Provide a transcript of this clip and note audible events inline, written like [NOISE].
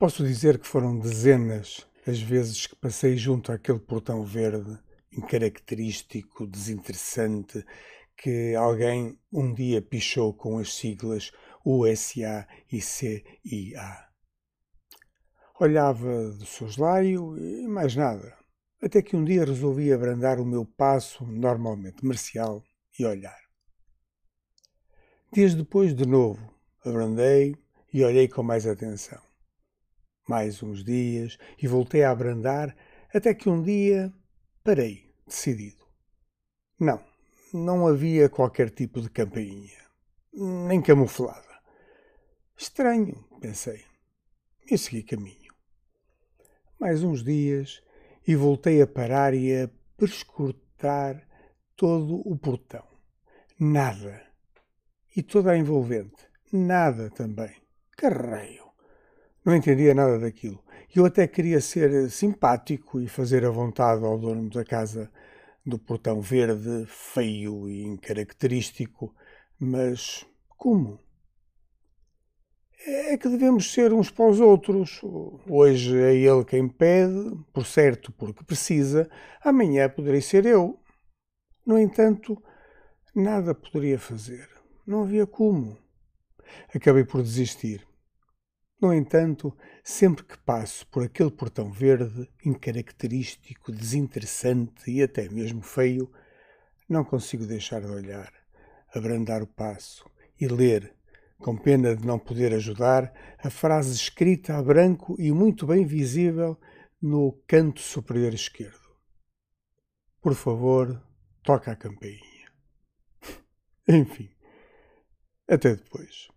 Posso dizer que foram dezenas as vezes que passei junto àquele portão verde, incaracterístico, desinteressante, que alguém um dia pichou com as siglas USA e CIA. Olhava do soslaio e mais nada, até que um dia resolvi abrandar o meu passo, normalmente marcial, e olhar. Dias depois, de novo, abrandei e olhei com mais atenção mais uns dias e voltei a abrandar até que um dia parei, decidido. Não, não havia qualquer tipo de campainha, nem camuflada. Estranho, pensei, e segui caminho. Mais uns dias e voltei a parar e a perscrutar todo o portão. Nada. E toda a envolvente. Nada também. Carreio. Não entendia nada daquilo. Eu até queria ser simpático e fazer a vontade ao dono da casa do portão verde, feio e incaracterístico, mas como? É que devemos ser uns para os outros. Hoje é ele quem pede, por certo, porque precisa, amanhã poderei ser eu. No entanto, nada poderia fazer. Não havia como. Acabei por desistir. No entanto, sempre que passo por aquele portão verde, incaracterístico, desinteressante e até mesmo feio, não consigo deixar de olhar, abrandar o passo e ler, com pena de não poder ajudar, a frase escrita a branco e muito bem visível no canto superior esquerdo. Por favor, toca a campainha. [LAUGHS] Enfim, até depois.